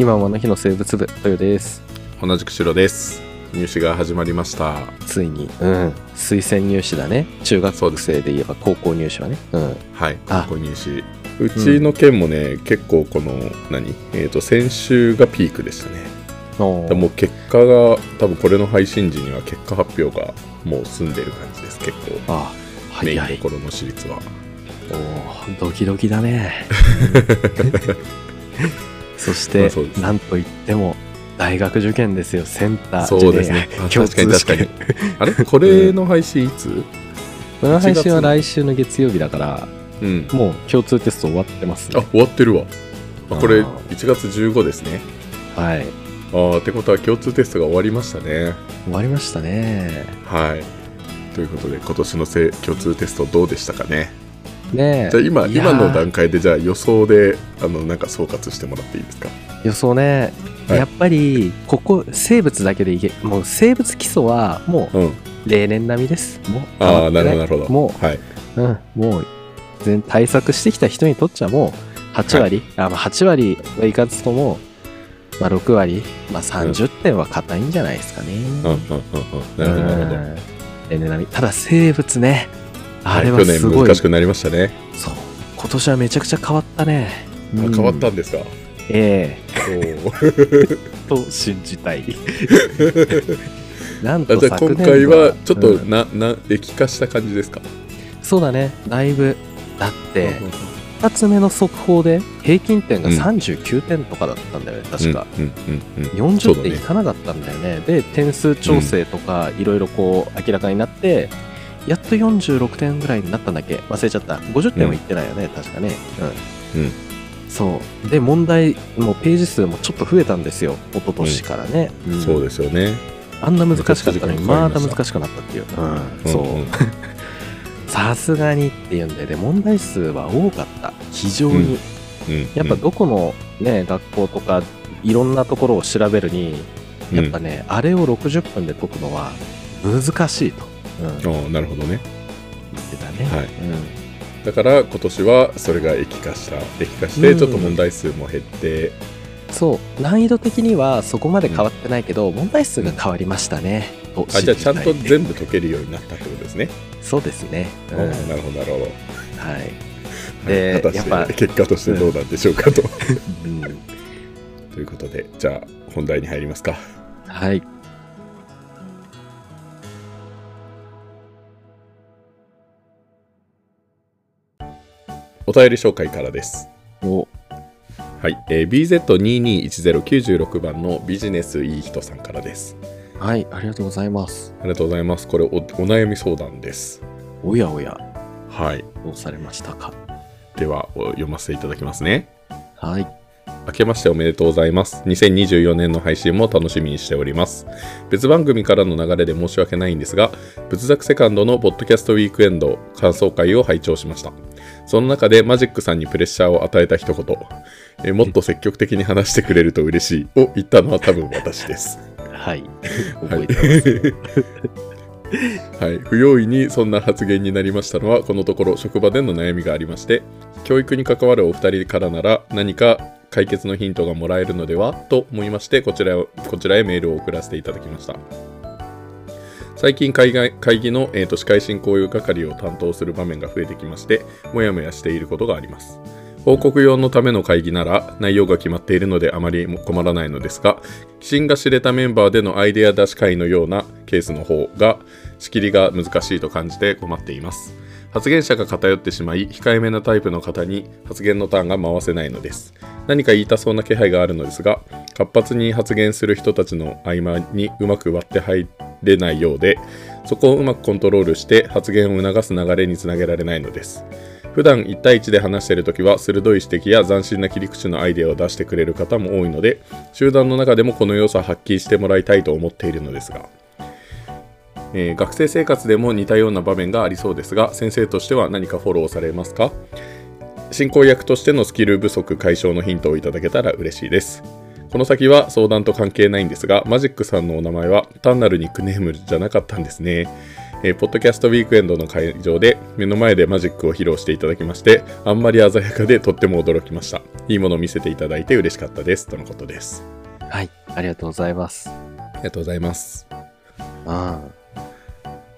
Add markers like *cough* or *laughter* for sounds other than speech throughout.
今もあの日の生物部豊です。同じく白です。入試が始まりました。ついに。うん。推薦入試だね。中学生で言えば高校入試はね。うん。はい。高校入試。うちの県もね、結構この何？えっ、と先週がピークでしたね。おもう結果が多分これの配信時には結果発表がもう済んでる感じです結構。あメイン早いどころの私立は。おードキドキだね *laughs* そして、まなんといっても大学受験ですよセンターそうですね。*laughs* 確かに確かに。あれ？*laughs* これの配信いつ？この配信は1月来週の月曜日だからうん。もう共通テスト終わってますね。あ終わってるわ。あこれあ1月15ですね。はい。あーってことは共通テストが終わりましたね。終わりましたね。はい。ということで今年のせ共通テストどうでしたかね？ねえ。じゃあ今今の段階でじゃあ予想であのなんか総括してもらっていいですか？予想ね、はい。やっぱりここ生物だけでいけもう生物基礎はもうん。う例年並みです。もうああなるほどもはい、う、うん、もう全対策してきた人にとっちゃもう8割、あまあ8割はいかずとも、まあ、6割、まあ、30点は硬いんじゃないですかね、うん。うん。うん。うん。なるほどなるほど。うん。例年並み。ただ生物ねあれははいすごい、去年難しくなりましたね。そう。今年はめちゃくちゃ変わったね、うんあ変わったんですか、えおえー。*laughs* と信じたい。*laughs* なんあと今回はちょっとうんな、な液化した感じですか？そうだね。だいぶだって2つ目の速報で平均点がうん。39点とかだったんだよね確か、うんうんうんうん。そう40点いかなかったんだよね。で点数調整とかいろいろこう明らかになって、やっと46点ぐらいになったんだっけ？忘れちゃった。50点はいってないよね、確かね。うん、うん。そう。で問題もうページ数もちょっと増えたんですよ。一昨年からね、ん。そうですよね。あんな難しかったのにまただ難しくなったっていう、うん。そう、んん。*laughs* さすがにっていうんでで問題数は多かった。非常に、うん。やっぱどこのね学校とかいろんなところを調べるにやっぱね、あれを60分で解くのは難しいと、うん、なるほどね。ってたね、はい。うん。だから今年はそれが液化した液化してうん。ちょっと問題数も減って、そう。難易度的にはそこまで変わってないけど、問題数が変わりましたね、とあじゃあちゃんと全部解けるようになったってことですね、そうですね、うん。なるほどなるほど。はい。で果たして結果としてどうなんでしょうかと、うん。*laughs* ということでじゃあ本題に入りますか。はいお便り紹介からです。お。はい、えー、BZ221096 番のビジネスいい人さんからです。はいありがとうございます。ありがとうございます。これおお悩み相談です。おやおや。はい。どうされましたか？ではお読ませていただきますね。はい。明けましておめでとうございます。2024年の配信も楽しみにしております。別番組からの流れで申し訳ないんですが、仏作セカンドのポッドキャストウィークエンド感想会を拝聴しました。その中でマジックさんにプレッシャーを与えた一言、えもっと積極的に話してくれると嬉しい。を言ったのは多分私です。はい。*laughs* 覚えてます *laughs* はい、不用意にそんな発言になりましたのはこのところ職場での悩みがありまして教育に関わるお二人からなら何か解決のヒントがもらえるのでは？と思いましてこちらをこちらへメールを送らせていただきました最近会会議の、えーと司会進行係を担当する場面が増えてきましてもやもやしていることがあります。報告用のための会議なら内容が決まっているのであまり困らないのですが寄進が知れたメンバーでのアイデア出し会のようなケースの方が仕切りが難しいと感じて困っています。発言者が偏ってしまい控えめなタイプの方に発言のターンが回せないのです。何か言いたそうな気配があるのですが活発に発言する人たちの合間にうまく割って入れないようでそこをうまくコントロールして発言を促す流れにつなげられないのです。普段1対1で話しているときは鋭い指摘や斬新な切り口のアイデアを出してくれる方も多いので集団の中でもこの良さを発揮してもらいたいと思っているのですが、えー学生生活でも似たような場面がありそうですが先生としては何かフォローされますか？進行役としてのスキル不足解消のヒントをいただけたら嬉しいですこの先は相談と関係ないんですがマジックさんのお名前は単なるニックネームじゃなかったんですねえーポッドキャストウィークエンドの会場で目の前でマジックを披露していただきまして、あんまり鮮やかでとっても驚きました。いいものを見せていただいて嬉しかったです。とのことです。はい。ありがとうございます。ありがとうございます。うん。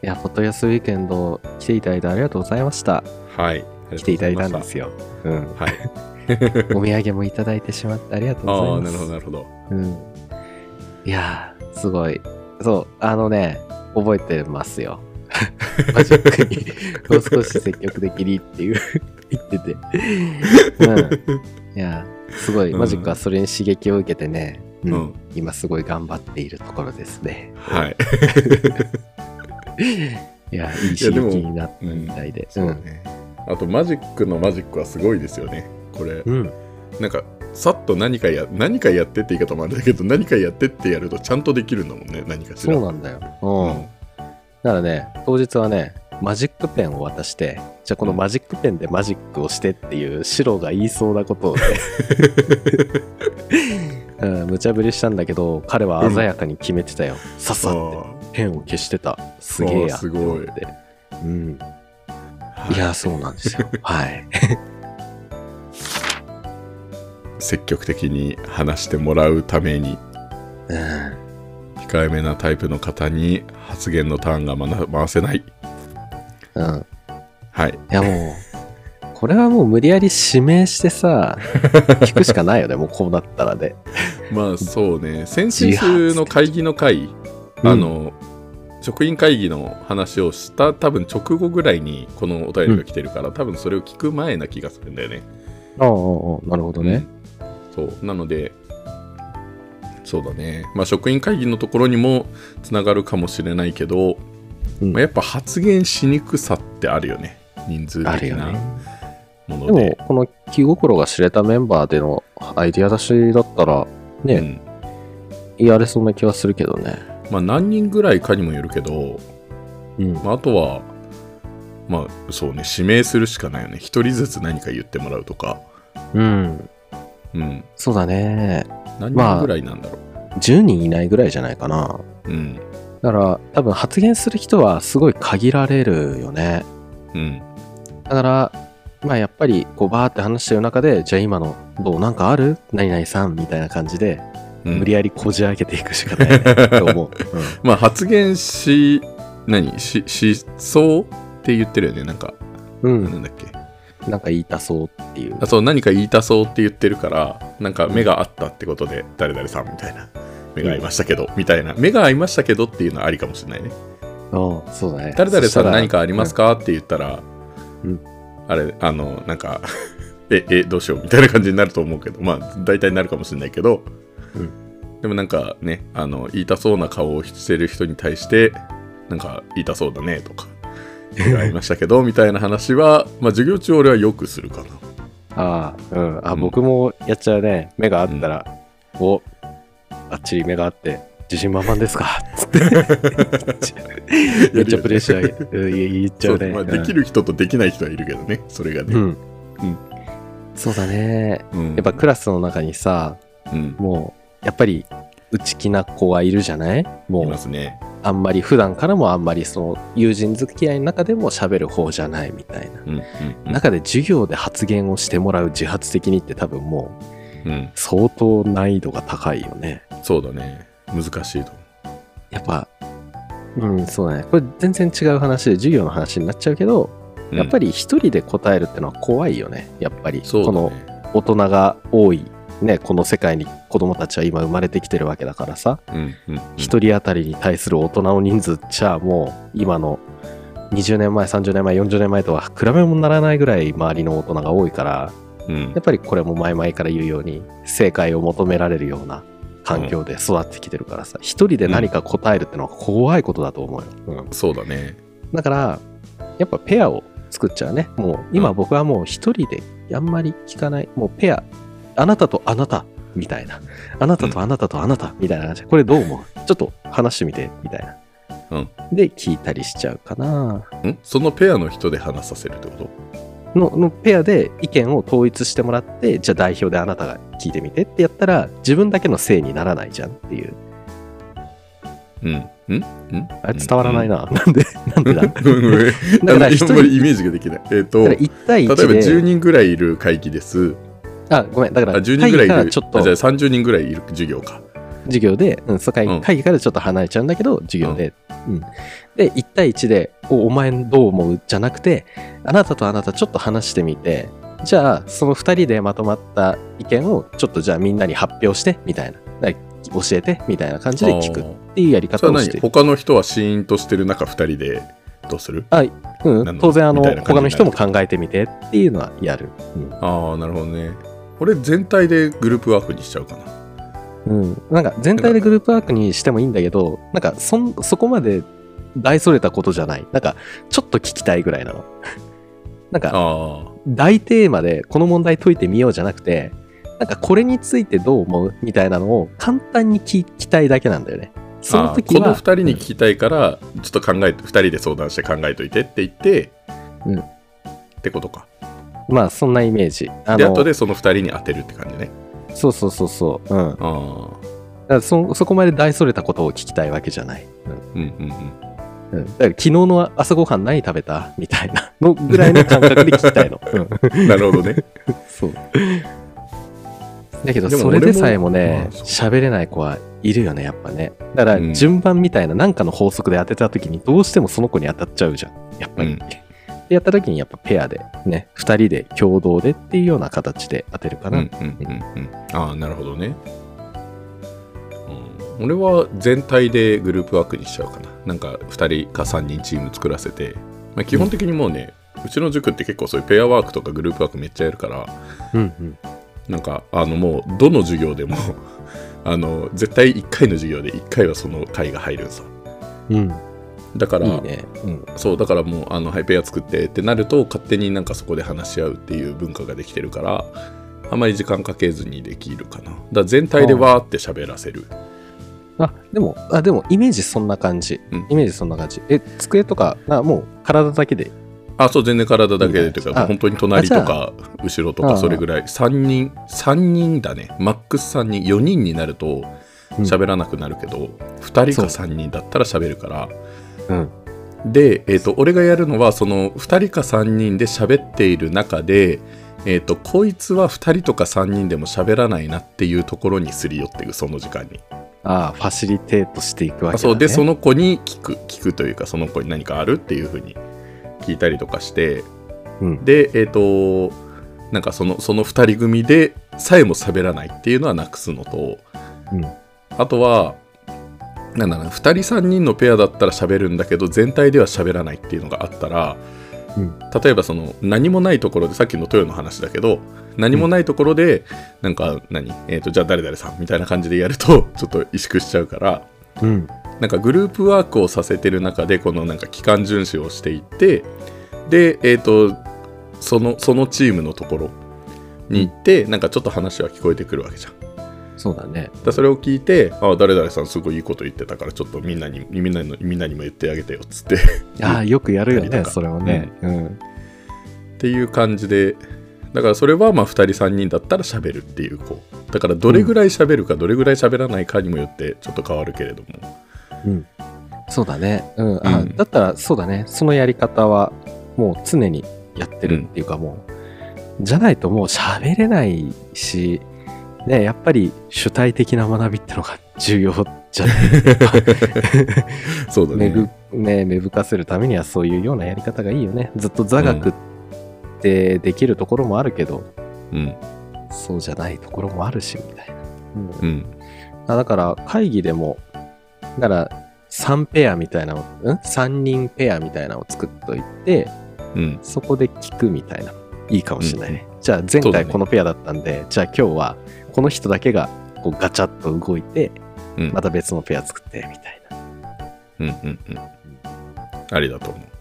いや、ポッドキャストウィークエンド来ていただいてありがとうございました。はい。来ていただいたんですよ。うん。はい。*laughs* お土産もいただいてしまってありがとうございああ、ます。なるほど、なるほど。うん。いやー、すごい。そう、あのね、覚えてますよ。*laughs* マジックに、もう少し積極的にっていう言ってて。うん。いやー、すごい、うんマジックはそれに刺激を受けてね、うんうん今すごい頑張っているところですね。はい。*laughs* いや、いい刺激になったみたいで。そうね。あと、マジックのマジックはすごいですよね。これ、うん。なんか、さっと何かや、何かやってって言い方もあれだけど、何かやってってやるとちゃんとできるんだもんね、何かしら。そうなんだよ。うん。だからね、当日はね、マジックペンを渡して、じゃあこのマジックペンでマジックをしてっていう、シロが言いそうなことをね、*laughs* うん、無茶ぶりしたんだけど、彼は鮮やかに決めてたよ。さっさってあペンを消してた。すげえやあーすごいって。うん。ーいや、そうなんですよ。*laughs* はい。積極的に話してもらうために、うん。控えめなタイプの方に発言のターンが回せない。うん。はい。いやもう、これはもう無理やり指名してさ、*laughs* 聞くしかないよね、もうこうなったらね。まあそうね、先々週の会議の会、うんあの、職員会議の話をした多分直後ぐらいにこのお便りが来てるから、多分それを聞く前な気がするんだよね。ああ、なるほどね。そう。なので、そうだね。まあ職員会議のところにもつながるかもしれないけど、うんまあ、やっぱ発言しにくさってあるよね。人数的な。もので。でも、この気心が知れたメンバーでのアイディア出しだったら、ね、うんやれそうな気はするけどね。まあ何人ぐらいかにもよるけど、うん。まあ、あとは、まあそうね、指名するしかないよね。一人ずつ何か言ってもらうとか。うん。うん。そうだね。何まあ人ぐらいなんだろ10人いないぐらいじゃないかな。う。うん。だから、多分発言する人はすごい限られるよね。うん。だから、まあやっぱり、こうバーって話してる中で、じゃあ今の、どう？なんかある？何々さん？みたいな感じで、うん無理やりこじ開けていくしかないね *laughs* と思う。まあ発言し、何？し、しそうって言ってるよね。なんか、うん。う。なんんだっけ？なんか言いたそうっていうあ。そう、何か言いたそうって言ってるから、なんか目が合ったってことで、誰々さんみたいな。目が合いましたけど、みたいな。目が合いましたけどっていうのはありかもしれないね。うん、そうだね。誰々さん何かありりますかって言ったら、うんあれ、あの、なんか、*laughs* え、え、どうしようみたいな感じになると思うけど、まあ、大体なるかもしれないけど、うんでもなんかね、あの、言いたそうな顔をしてる人に対して、なんか、言いたそうだねとか、目が合いましたけど、*laughs* みたいな話は、まあ、授業中俺はよくするかな。ああ、うん。あ、うん僕もやっちゃうね。目があったら、お、あっちり目があって、自信満々ですか？つって。*laughs* めっちゃプレッシャーうん言っちゃそううね。まあ、できる人とできない人はいるけどね、それがね。うん。うん。そうだね。うんやっぱクラスの中にさ、うん、もう、やっぱり、内気な子はいるじゃない？いもう、ますね。あんまり、普段からもあんまり、その、友人付き合いの中でも喋る方じゃないみたいな。うん、うん、うん中で授業で発言をしてもらう自発的にって多分もう、うん。相当難易度が高いよね。そうだね。難しいと思やっぱ、うん、そうだね。これ全然違う話で授業の話になっちゃうけど、う。やっぱり、り一人で答えるってのは怖いよね。やっぱり。このそうだね。大人が多い、ね、この世界に子供たちは今生まれてきてるわけだからさ、うん、うん。うん一人当たりに対する大人の人数っちゃもう今の20年前、30年前、40年前とは比べもならないぐらい周りの大人が多いから、うんやっぱりこれも前々から言うように正解を求められるような環境で育ってきてるからさ、一人で何か答えるってのは怖いことだと思うよ。うんそうだね。だから、やっぱペアを作っちゃうね。もう今うん僕はもう一人であんまり聞かない。もうペア、あなたとあなたみたいな。あなたとあなたとあなたみたいな感じで、これどう思う？ちょっと話してみてみたいな。うんで、聞いたりしちゃうかな。ん？そのペアの人で話させるってこと？ののペアで意見を統一してもらって、じゃあ代表であなたが聞いてみてってやったら、自分だけのせいにならないじゃんっていう。うん、うん、んん？あれ伝わらないな。なんで？なんでだ？*laughs* ごめんごめん。だからあんまりイメージができない。えっ、と、だから1対1例えばで。10人ぐらいいる会議です。あ、ごめん。だから、あ10人ぐらいいる。ちょっとあじゃあ30人ぐらいいる授業か。授業で、うん、会議からちょっと離れちゃうんだけど、授業で。うん。で、1対1で、おお前どう思う？じゃなくて、あなたとあなたちょっと話してみて、じゃあ、その2人でまとまった意見を、ちょっとじゃあみんなに発表して、みたいな。教えて、みたいな感じで聞くっていうやり方をしてる。他の人はシーンとしてる中2人でどうする？うん当然、あの、他の人も考えてみてっていうのはやる。うんああ、なるほどね。俺全体でグループワークにしちゃうかな。うん、なんか全体でグループワークにしてもいいんだけど、なんかそんそこまで大それたことじゃない。なんかちょっと聞きたいぐらいなの。*laughs* なんかあ大テーマでこの問題解いてみようじゃなくて、なんかこれについてどう思うみたいなのを簡単に聞きたいだけなんだよね。その時は、この2人に聞きたいから、ちょっと考えて2人で相談して考えといてって言って、うんってことか。まあそんなイメージ。あで、の後でその2人に当てるって感じね。そうそうそうそう。うん。あらそそこまで大それたことを聞きたいわけじゃない。うんあ、うんうんうん。うん、だから昨日の朝ごはん何食べたみたいなのぐらいの感覚で聞きたいの。*laughs* うんなるほどね。*laughs* そう。だけど、それでさえもね喋れない子はいるよね、やっぱね。だかうんら、順番みたいな何かの法則で当てた時に、どうしてもその子に当たっちゃうじゃん。やっぱり。うんでやった時に、やっぱペアで、ね、二人で共同でっていうような形で当てるかな。うんうんうんうん。ああ、なるほどね。うん、俺は全体でグループワークにしちゃうかな。なんか2人か3人チーム作らせて、まあ、基本的にもうね、うちの塾って結構そういうペアワークとかグループワークめっちゃやるから、うんうん。なんかあのもうどの授業でも *laughs* あの絶対1回の授業で1回はその回が入るんさうん。だからね。うん。そうだからもうあのハイペア作ってってなると勝手になんかそこで話し合うっていう文化ができてるからあまり時間かけずにできるかなだ全体でわーって喋らせるあ、でも、あ、でも、イメージそんな感じ。うんイメージそんな感じ。え、机とか、あもう体だけで？あそう全然体だけでというあか本当に隣とあか後ろとあかそれぐらい3人3人だねマックス3人4人になるとうん喋らなくなるけど、2人かそう3人だったら喋るからうん。で、えー、と俺がやるのはその2人か3人で喋っている中で、えー、とこいつは2人とか3人でも喋らないなっていうところにすり寄っていくその時間に、ああ、ファシリテートしていくわけだ、ね。あそうでその子に聞く聞くというかその子に何かあるっていうふうに聞いたりとかしてうん。でえっ、となんかそのその2人組でさえも喋らないっていうのはなくすのとうん。あとはなんだろうな2人3人のペアだったら喋るんだけど全体では喋らないっていうのがあったら、うん例えばその何もないところでさっきの豊の話だけど何もないところで、なんか何、えー、とじゃあ誰々さんみたいな感じでやると *laughs* ちょっと萎縮しちゃうからうん。なんかグループワークをさせてる中でこのなんか期間巡視をしていってでえっ、とそのそのチームのところに行って、なんかちょっと話は聞こえてくるわけじゃん。そうだね。だそれを聞いて、あ誰々さんすごいいいこと言ってたから、ちょっとみんなに、みんなにみんなにも言ってあげてよっつって、*laughs* ああ、よくやるよね、それはね。うん。っていう感じで、だからそれはまあ2人3人だったら喋るっていう、こう。だからどれぐらい喋るか、どれぐらい喋らないかにもよってちょっと変わるけれども。うん。そうだね。うん。あうんだったら、そうだね。そのやり方は、もう常にやってるっていうか、もう、じゃないともう喋れないし、ね、やっぱり主体的な学びってのが重要じゃない？*laughs* そうだね。ね、芽吹かせるためにはそういうようなやり方がいいよね。ずっと座学ってできるところもあるけど、うん。そうじゃないところもあるし、みたいな。うんうん。あだから会議でも、だから3ペアみたいなの、ん ?3 人ペアみたいなのを作っといて、うん。そこで聞くみたいな。いいかもしれないね。じゃあ前回このペアだったんで、じゃあ今日はこの人だけがこうガチャッと動いて、うん。また別のペア作ってみたいな。うんうんうん。ありだと思う。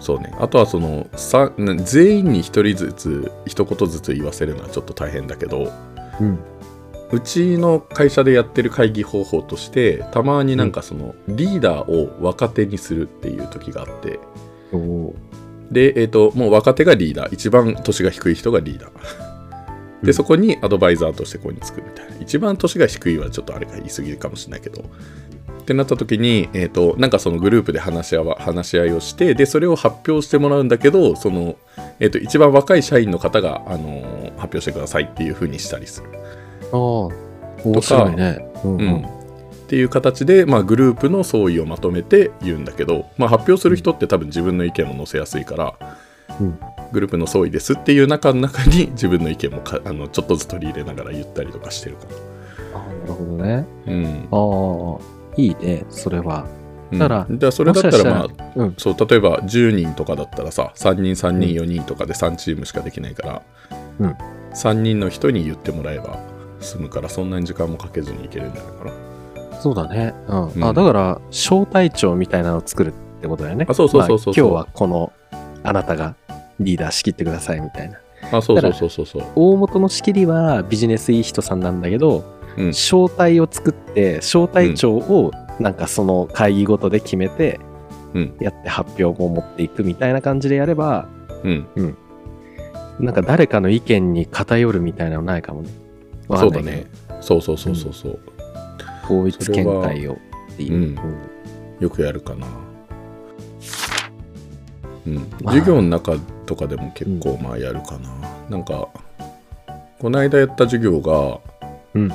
そうね。あとはその、さな全員に一人ずつ、一言ずつ言わせるのはちょっと大変だけど、うん。うちの会社でやってる会議方法としてたまになんかそのリーダーを若手にするっていう時があってで、えー、ともう若手がリーダー。一番年が低い人がリーダー。うん。でそこにアドバイザーとしてここにつくみたいな。一番年が低いはちょっとあれか言い過ぎかもしれないけど。ってなった時に、えー、となんかそのグループで話し合わ話し合いをしてでそれを発表してもらうんだけどその、えー、と一番若い社員の方が、あのー発表してくださいっていう風にしたりする。ああ、面白いね。うんううんん。っていう形で、まあ、グループの総意をまとめて言うんだけど、まあ、発表する人って多分自分の意見も載せやすいから、うんグループの総意ですっていう中の中に *laughs* 自分の意見もかあのちょっとずつ取り入れながら言ったりとかしてるかああ、なるほどね。ら。うんああ、いいね、それは。うん、だからだからそれだったらまあうんそう例えば10人とかだったらさ3人3人4人とかで3チームしかできないから、うん3人の人に言ってもらえば済むからそんなに時間もかけずにいけるんじゃないかな。そうだね。うん。うんあ、だから、招待長みたいなのを作るってことだよね。あそうそうそうそうそうまあ今日はこの、あなたがリーダー仕切ってくださいみたいな。あそうそうそうそうそう。大元の仕切りはビジネスいい人さんなんだけど、うん招待を作って、招待長をなんかその会議ごとで決めて、うんやって発表も持っていくみたいな感じでやれば、うん、なんか誰かの意見に偏るみたいなのないかもね。そうんだね。そうそうそうそうそう。統一見解をっていう。うんうんよくやるかな。うん、まあ授業の中とかでも結構まあやるかな。なんか、この間やった授業が、うん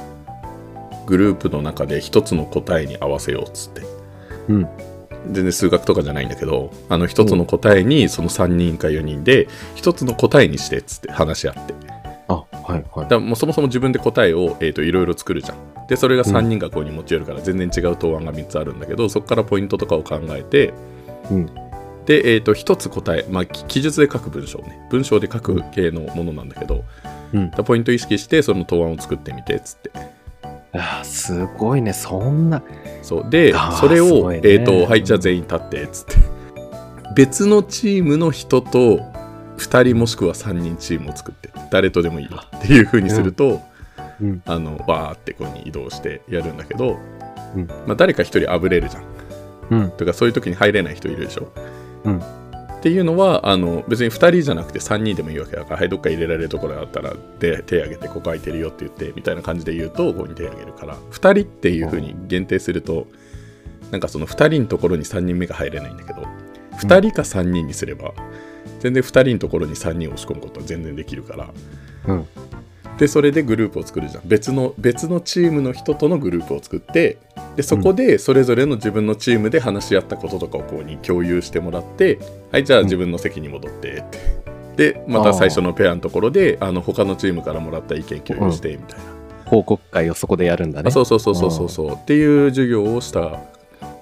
グループの中で一つの答えに合わせようっつって。うん全然数学とかじゃないんだけど、あの一つの答えにその3人か4人で一つの答えにしてっつって話し合って。あ、はいはいだ。もうそもそも自分で答えを、えー、といろいろ作るじゃん。でそれが3人がこうに持ち寄るから全然違う答案が3つあるんだけどそこからポイントとかを考えてうん。で、えー、と1つ答え、まあ、き記述で書く文章ね。文章で書く系のものなんだけど、うん。ポイント意識してその答案を作ってみてっつって。あーすごいね。そんな。そう。でそれを、ね。えー、とはいじゃあ全員立ってっつって。別のチームの人と2人もしくは3人チームを作って誰とでもいいよっていう風にすると、うん。あのわーってこうに移動してやるんだけど、うんまあ、誰か一人あぶれるじゃん。うん。とかそういう時に入れない人いるでしょ。うんっていうのはあの別に2人じゃなくて3人でもいいわけだから、はい、どっか入れられるところがあったらで手挙げてここ空いてるよって言ってみたいな感じで言うとここに手挙げるから2人っていう風に限定するとなんかその2人のところに3人目が入れないんだけど2人か3人にすれば全然2人のところに3人を押し込むことは全然できるからうん。でそれでグループを作るじゃん。別の別のチームの人とのグループを作ってでそこでそれぞれの自分のチームで話し合ったこととかをこうに共有してもらってはいじゃあ自分の席に戻ってって。でまた最初のペアのところであの他のチームからもらった意見共有してみたいな、報告会をそこでやるんだね。あそうそうそうそうそうそう。っていう授業をした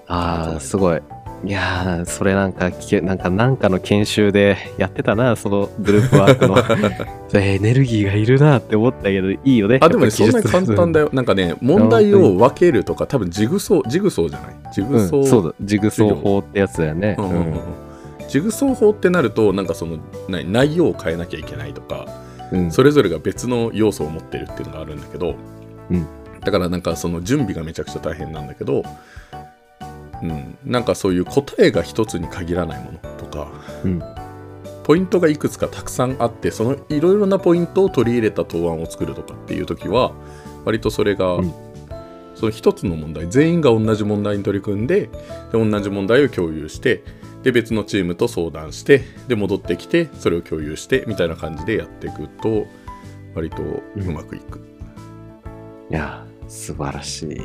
ああ、すごい。いやー、それなんか聞け、なんか、なんかの研修でやってたな、そのグループワークの。*laughs* エネルギーがいるなって思ったけど、いいよね。あでもねそんなに簡単だよ。よなんかね問題を分けるとか多分ジグソージグソーじゃないジグうん、ソー、そうだ、ジグソー法ってやつだよね。うんうんうんジグソー法ってなるとなんかそのな内容を変えなきゃいけないとかうんそれぞれが別の要素を持ってるっていうのがあるんだけど、うんだからなんかその準備がめちゃくちゃ大変なんだけど、うん、なんかそういう答えが一つに限らないものとか、うん。ポイントがいくつかたくさんあってそのいろいろなポイントを取り入れた答案を作るとかっていう時は割とそれが、うん。その一つの問題全員が同じ問題に取り組んでで同じ問題を共有してで別のチームと相談してで戻ってきてそれを共有してみたいな感じでやっていくと割とうまくいく、いやー、素晴らしい。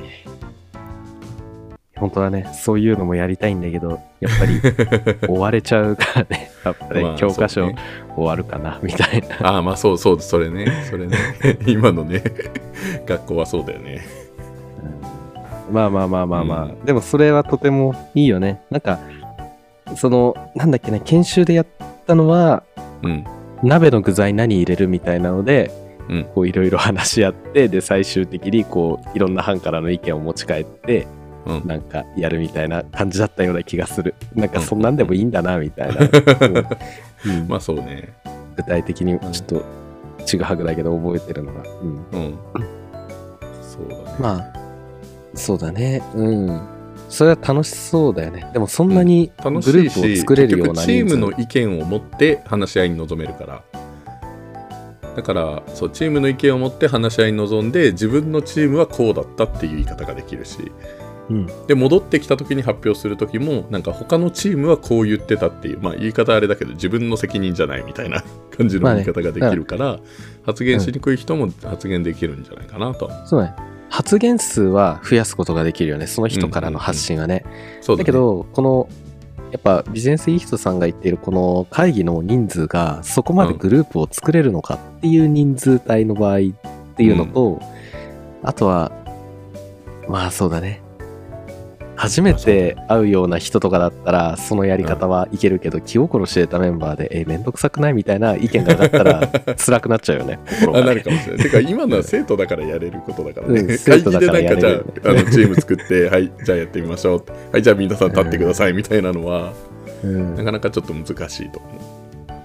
本当はね、そういうのもやりたいんだけど、やっぱり *laughs* 追われちゃうからね、*laughs* やっぱりまあ教科書終わるかな、みたいな。ああまあそうそうそれね。それね。*laughs* 今のね。学校はそうだよね。うん。まあまあまあまあまあ、うでもそれはとてもいいよね。なんか、その、なんだっけね、研修でやったのは、うん。鍋の具材何入れるみたいなので、うん。こういろいろ話し合って、で、最終的にこう、いろんな班からの意見を持ち帰って、うんなんかやるみたいな感じだったような気がする。なんかそんなんでもいいんだな、みたいな。*laughs* うん。うん。まあそうね。具体的にちょっとちぐはぐだけど覚えてるのが。うん。うん。そうだね。まあ、そうだね。うん。それは楽しそうだよね。でもそんなにグ楽ループをしいし作れるような結局チームの意見を持って話し合いに臨めるから。だからそうチームの意見を持って話し合いに臨んで自分のチームはこうだったっていう言い方ができるしうん。で戻ってきた時に発表する時もなんか他のチームはこう言ってたっていうまあ言い方あれだけど自分の責任じゃないみたいな *laughs* 感じの言い方ができるから、発言しにくい人も発言できるんじゃないかなとそうね。発言数は増やすことができるよね。その人からの発信はね。だ,、けど、この、やっぱビジネスいい人さんが言っているこの会議の人数がそこまでグループを作れるのかっていう人数帯の場合っていうのと、あとは、まあそうだね。初めて会うような人とかだったら、そのやり方はいけるけど、気心知れたメンバーで、え、めんどくさくない？みたいな意見が上がったら、*laughs* 辛くなっちゃうよね。あなるかもしれない。てか今のは生徒だからやれることだからね。うん会生徒だ議でなんかじゃああのチーム作って、はい、じゃあやってみましょう。はい、じゃあ皆さん立ってくださいみたいなのは、うんなかなかちょっと難しいと思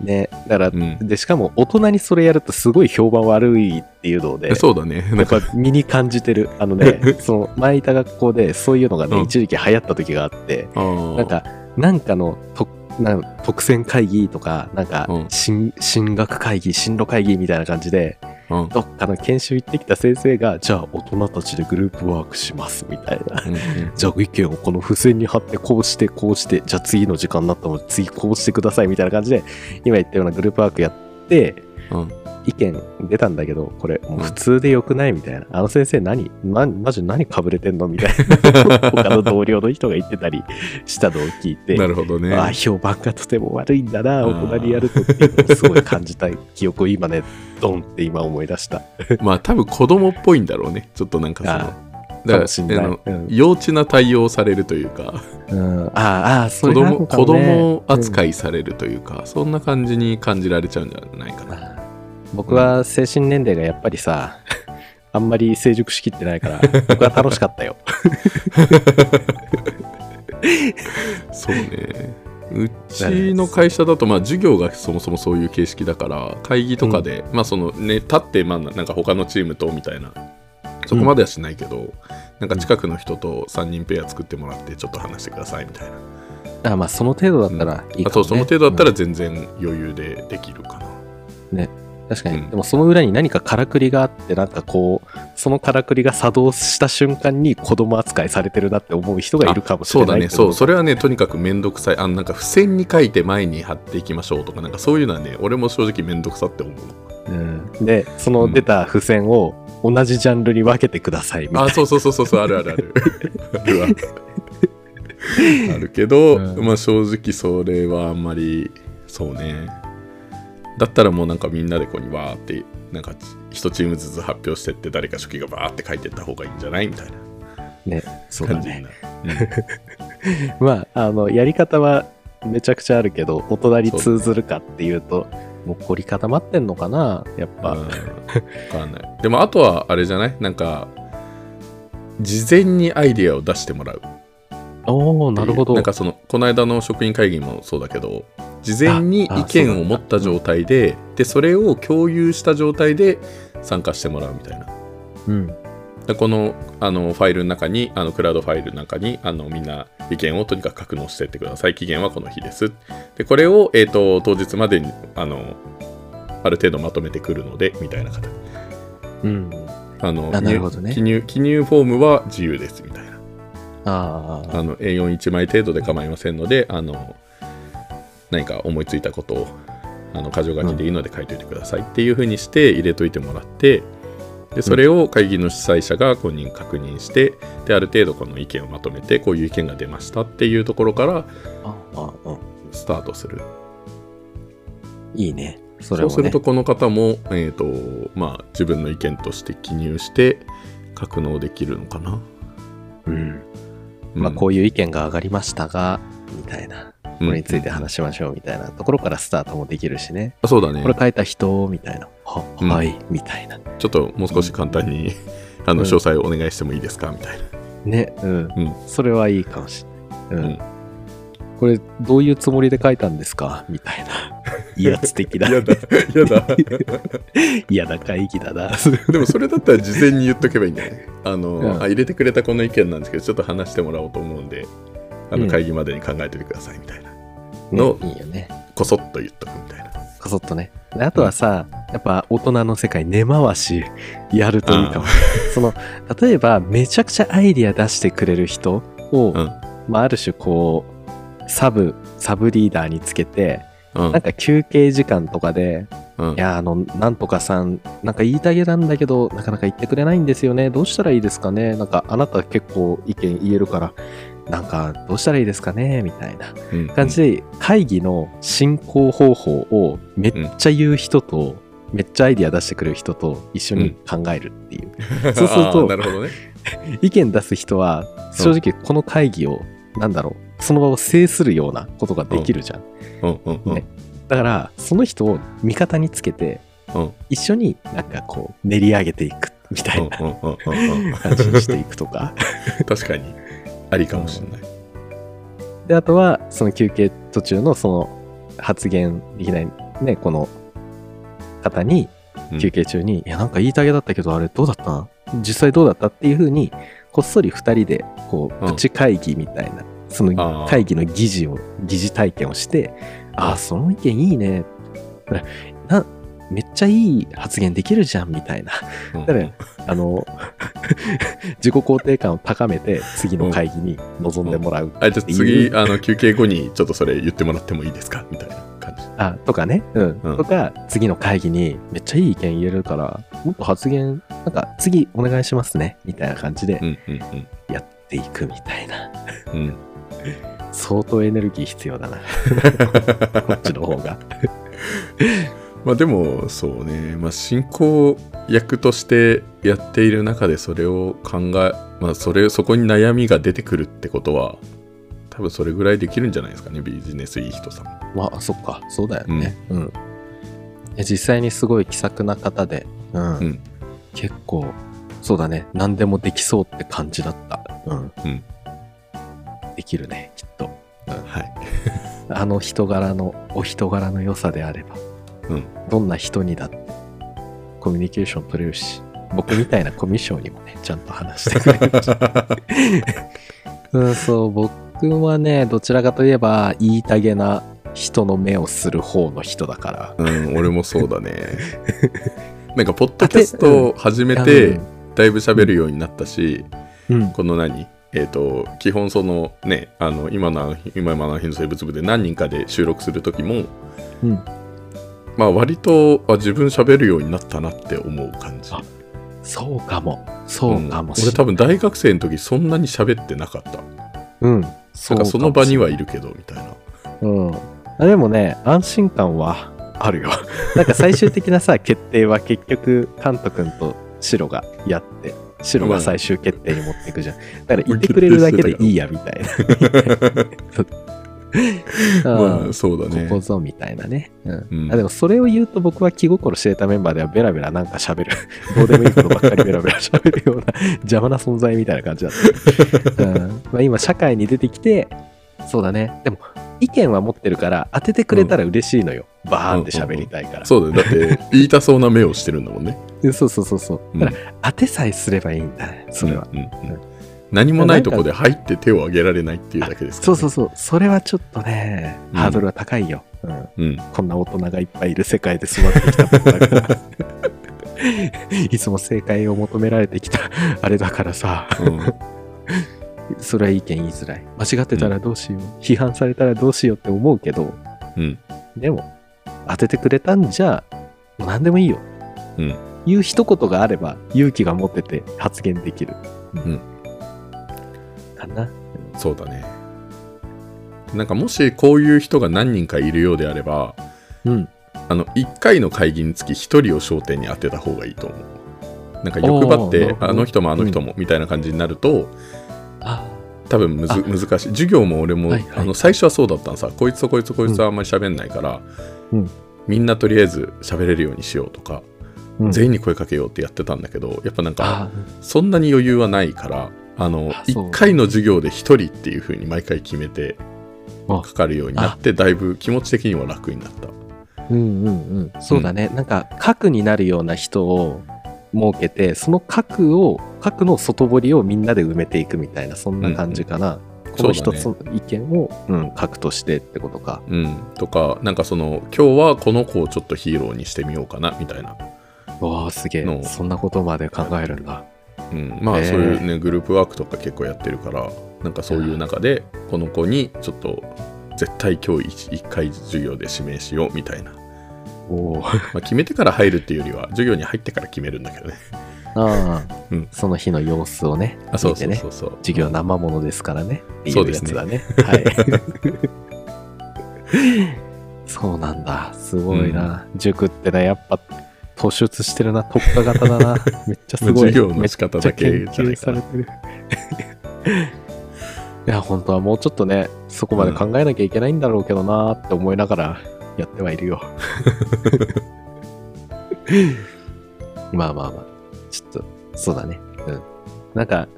ね。だから、う。うん。で、しかも大人にそれやるとすごい評判悪いっていうので、そうだね。なんか、ぱ身に感じてる。あのね、*laughs* その前いた学校でそういうのがね、うん一時期流行った時があって、なんか、なんかのとなん特選会議とか、なんかうん進、進学会議、進路会議みたいな感じで、うん。どっかの研修行ってきた先生が、じゃあ大人たちでグループワークしますみたいな。うんうん。じゃあ意見をこの付箋に貼って、こうして、こうして、じゃあ次の時間になったので、次こうしてくださいみたいな感じで、今言ったようなグループワークやって、うん意見出たんだけど、これもう普通でよくないみたいな。あの先生何なマジ何かぶれてんのみたいな。*laughs* 他の同僚の人が言ってたりしたのを聞いて、なるほどね。ああ、評判がとても悪いんだな、大人にやるとっていうのをすごい感じた記憶を今ね、ドンって今思い出した。*laughs* まあ多分子供っぽいんだろうね。ちょっとなんかその。あだかもしんないあのうん幼稚な対応されるというか、うん、ああ、ああ、そ子れがある供子扱い、いされるというか、そんな感じに感じられちゃうんじゃないかな。ああ僕は精神年齢がやっぱりさ、*laughs* あんまり成熟しきってないから、僕は楽しかったよ。*laughs* そうね。うちの会社だと、まあ、授業がそもそもそういう形式だから、会議とかで、まあ、そのね、立って、まあ、なんか他のチームとみたいな、そこまではしないけど、なんか近くの人と3人ペア作ってもらって、ちょっと話してくださいみたいな。あまあ、その程度だったらいいかも、ねあと、その程度だったら全然余裕でできるかな。確かに、うん。でもその裏に何かからくりがあってなんかこうそのからくりが作動した瞬間に子供扱いされてるなって思う人がいるかもしそうだね、れないけど。そう、それはね、とにかくめんどくさい。あの、なんか付箋に書いて前に貼っていきましょうとか、なんかそういうのはね、俺も正直めんどくさって思う。うん、でその出た付箋を同じジャンルに分けてください。みたいなあ、そうそうそうそうそう、あるあるある。*laughs* あるわ。あるけど、うん。まあ正直それはあんまり、そうね。だったらもうなんかみんなでここにわーって、なんか一チームずつ発表してって、誰か初期がバーって書いてった方がいいんじゃないみたいなねそうだね。*laughs* まああのやり方はめちゃくちゃあるけど大人に通ずるかっていうともう凝り固まってんのかなやっぱ、うんわかんない。でもあとはあれじゃない？なんか、事前にアイディアを出してもらう。おおなるほど。なんかそのこの間の職員会議もそうだけど事前に意見を持った状態ででそれを共有した状態で参加してもらうみたいな。うん。でこのあのファイルの中にあのクラウドファイルの中にあのみんな意見をとにかく格納してってください。期限はこの日です。でこれを、えー、と当日までにあのある程度まとめてくるのでみたいな形。うん。あのあなるほどね。記入記入フォームは自由ですみたいな。あああの A41 枚程度で構いませんのであの何か思いついたことをあの箇条書きでいいので書いておいてくださいっていうふうにして入れといてもらってでそれを会議の主催者が本人確認してである程度この意見をまとめてこういう意見が出ましたっていうところからスタートする。いいね。それそうするとこの方も、えーとまあ、自分の意見として記入して格納できるのかな、うんまあ、こういう意見が上がりましたが、みたいな、これについて話しましょうみたいなところからスタートもできるしね。あそうだねこれ書いた人、みたいな。は、うんはい、みたいな。ちょっともう少し簡単に、あのうん詳細をお願いしてもいいですか？みたいなね、うん。うんそれはいいかもしれない。うん。うんこれ、どういうつもりで書いたんですか？みたいな。威圧的な。やだやだ *laughs* 嫌な会議だな。*laughs* でもそれだったら事前に言っとけばいいんじゃないあの、うんあ入れてくれたこの意見なんですけどちょっと話してもらおうと思うんであうんの会議までに考えててくださいみたいな、ねのいいよね。こそっと言っとくみたいなこそっとね。であとはさ、やっぱ大人の世界根回しやるといいかも。その、例えばめちゃくちゃアイディア出してくれる人を、うんまあある種こう、サブ、サブリーダーにつけて、うんなんか休憩時間とかで、うんいや、あの、なんとかさん、なんか言いたげなんだけど、なかなか言ってくれないんですよね。どうしたらいいですかねなんか、あなた結構意見言えるから、なんか、どうしたらいいですかねみたいなうん感じで、会議の進行方法をめっちゃ言う人と、めっちゃアイディア出してくれる人と一緒に考えるっていう。そうするとあー *laughs* なるほどね。意見出す人は、正直この会議を、なんだろう、その場を制するようなことができるじゃん。うんうんうん。ね。だから、その人を味方につけて、うん。一緒になんかこう練り上げていくみたいなうんうんうんうんうん。感じにしていくとか。*laughs* 確かに。ありかもしれない。であとはその休憩途中のその発言できないねこの方にうん。休憩中に、いやなんか言いたげだったけどあれどうだった？実際どうだった？っていう風にこっそり2人でこううん。プチ会議みたいな、その会議の議事を議事体験をしてあうん。あその意見いいね。なめっちゃいい発言できるじゃんみたいな。うん。だからあの *laughs* 自己肯定感を高めて次の会議に臨んでもらうあじゃあってい次うあの休憩後にちょっとそれ言ってもらってもいいですか？みたいな感じ。あとかね、うん。うん。とか次の会議にめっちゃいい意見言えるからもっと発言なんか次お願いしますねみたいな感じでうんうんやっていくみたいな、うんうん。相当エネルギー必要だな。*laughs* こっちの方が。まあでもそうね、まあ、進行役としてやっている中でそれを考え、まあ、それそこに悩みが出てくるってことは多分それぐらいできるんじゃないですかねビジネスいい人さん。まあそっか。そうだよね。うん、いや実際にすごい気さくな方で、うん。うん。結構そうだね。何でもできそうって感じだった。うん、うんできるねきっと。はい。*laughs* あの人柄のお人柄の良さであれば、うん。どんな人にだってコミュニケーション取れるし僕みたいなコミュ障にもねちゃんと話してくれるし。*laughs* うんそう僕はねどちらかといえば言いたげな人の目をする方の人だから。うん、俺もそうだね。*laughs* なんか、ポッドキャストを始めて、だいぶ喋るようになったし、うん、この何？えっ、と、基本そのね、あの、今の、今の日の生物部で何人かで収録するときも、うん、まあ割とあ自分喋るようになったなって思う感じ。あそうかもそうかもうん俺多分大学生の時そんなに喋ってなかった。うんなんかその場にはいるけどみたいな。うん。あでもね、安心感はあるよ。*laughs* なんか最終的なさ、決定は結局、カント君とシロがやって、シロが最終決定に持っていくじゃん。だから言ってくれるだけでいいや、みたいな。*laughs* まうん。あそうだね。ここ。ぞみたいなね、うん。うん。あでもそれを言うと僕は気心知れたメンバーではベラベラなんか喋る。*laughs* どうでもいいことばっかりベラベラ喋るような邪魔な存在みたいな感じだった、*laughs* うん。まあ、今社会に出てきてそうだね。でも意見は持ってるから当ててくれたら嬉しいのよ、バーンって喋りたいから、そうだよ。だって言いたそうな目をしてるんだもんね。*laughs* そうそうそうそう。うん。だから当てさえすればいいんだねそれは、うんうんうん。何もないとこで入って手を挙げられないっていうだけですから、そうそうそう。それはちょっとねうん。ハードルは高いよ、うん。うん。こんな大人がいっぱいいる世界で育ってきた僕だから。*laughs* いつも正解を求められてきたあれだからさ、うんそれは意見言いづらい。間違ってたらどうしよう。批判されたらどうしようって思うけど、うんでも、当ててくれたんじゃ、もう何でもいいよ。うん言う一言があれば勇気が持ってて発言できる。うんかな。そうだね。なんかもしこういう人が何人かいるようであれば、うん。あの1回の会議につき1人を焦点に当てた方がいいと思う。なんか欲張っておーなるほどあの人もあの人もみたいな感じになると、あ多分むずあ。難しい。授業も俺も、はいはい。あの最初はそうだったのさ。こいつとこいつとこいつはあんまり喋んないから、うん。みんなとりあえず喋れるようにしようとか、うん。全員に声かけようってやってたんだけどやっぱなんかあそんなに余裕はないからあのあそう。1回の授業で1人っていう風に毎回決めてあ。かかるようになってだいぶ気持ち的には楽になった。うんうんうん。そうだね。なんか核になるような人を設けて、その核を、核の外堀をみんなで埋めていくみたいな、そんな感じかな。この一つの意見をう、ん、書くとしてってことか。うん、とかなんかその今日はこの子をちょっとヒーローにしてみようかなみたいな、わあ、すげの。え。そんなことまで考えるんだ。うん、まあへー。そういうねグループワークとか結構やってるからなんかそういう中でこの子にちょっと絶対今日 1, 回授業で指名しようみたいな、おお。まあ、決めてから入るっていうよりは授業に入ってから決めるんだけどねああ、うんその日の様子をね、あそうそうそ。うそう授業生ものですからね。そうですねやつだね。はい。*laughs* そうなんだ。すごいな。塾ってね、やっぱ突出してるな。特化型だな。*laughs* めっちゃすごい。授業の仕方だけいかなされてる。いや、本当はもうちょっとね、そこまで考えなきゃいけないんだろうけどなって思いながらやってはいるよ。*laughs* まあまあまあ。ちょっと、そうだね。うん。なんか、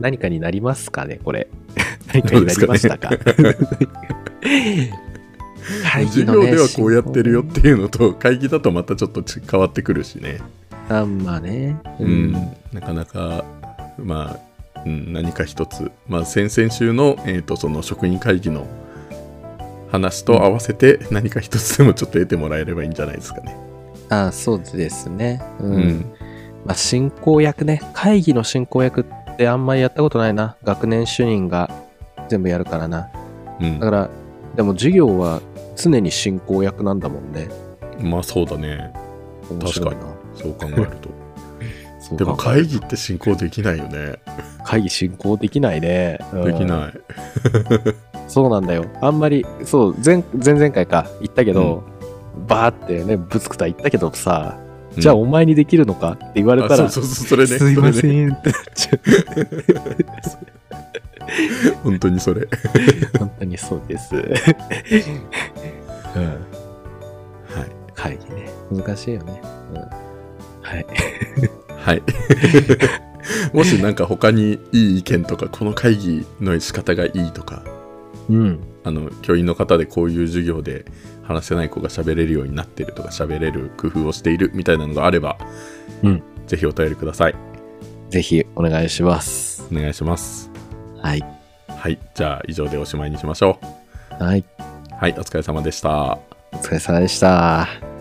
何かになりますかね、これ。*laughs* 何かになりましたか。*laughs* 会議のね授業ではこうやってるよっていうのと会議だとまたちょっとち変わってくるしねあまあね。うん、なかなかまあ、うん、何か一つまあ先々週の,、えー、とその職員会議の話と合わせて何か一つでもちょっと得てもらえればいいんじゃないですかねあそうですね。う。うんん、まあ、進行役ね。会議の進行役ってあんまりやったことないな。学年主任が全部やるからな。うんだから、でも授業は常に進行役なんだもんね。まあそうだね面白いな。そう考えると *laughs* でも会議って進行できないよね *laughs* 会議進行できないね。うんできないそうなんだよ。あんまり、そう、前前々回か、言ったけど、バーってね、ぶつくた言ったけどさ、じゃあお前にできるのか？って言われたら、あそうそうそれねすいませんってなっちゃ本当にそれう。本当にそうです。うん。はい会議ね。難しいよね。うん。はい。はい。*laughs* もしなんか他にいい意見とか、この会議の仕方がいいとか、うん。あの、教員の方でこういう授業で話せない子が喋れるようになってるとか、喋れる工夫をしているみたいなのがあれば、うんぜひお便りください。ぜひお願いします。お願いします。はい。はい。じゃあ以上でおしまいにしましょはい。う。はい。お疲れ様でした。お疲れ様でした。